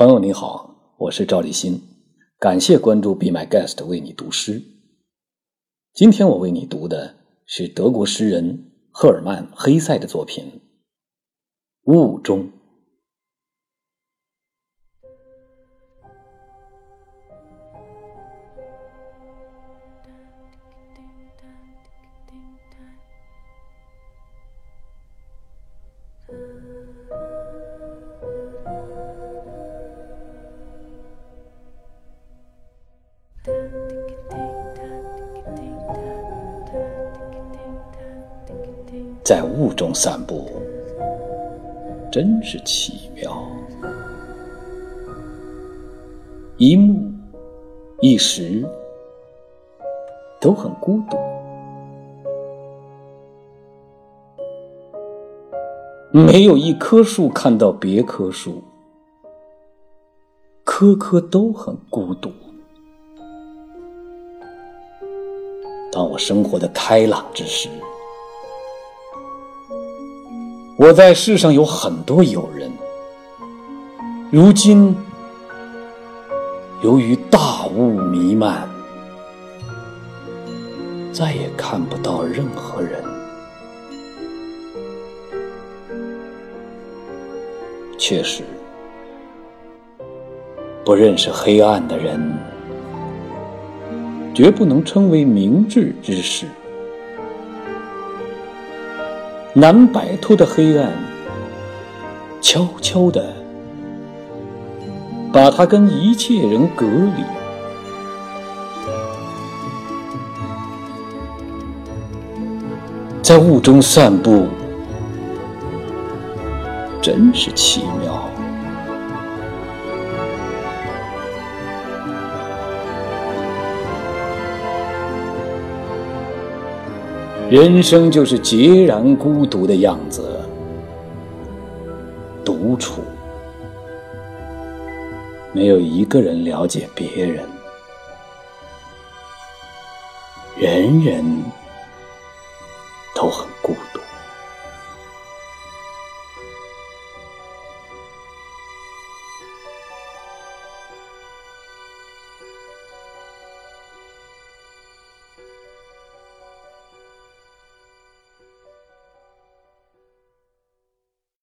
朋友你好，我是赵立新，感谢关注 Be My Guest 为你读诗。今天我为你读的是德国诗人赫尔曼·黑塞的作品《雾中》。在雾中散步，真是奇妙。一目一时都很孤独，没有一棵树看到别棵树，棵棵都很孤独。当我生活的开朗之时。我在世上有很多友人，如今由于大雾弥漫，再也看不到任何人。确实，不认识黑暗的人，绝不能称为明智之士。难摆脱的黑暗，悄悄地把它跟一切人隔离。在雾中散步，真是奇妙。人生就是孑然孤独的样子，独处，没有一个人了解别人，人人都很孤独。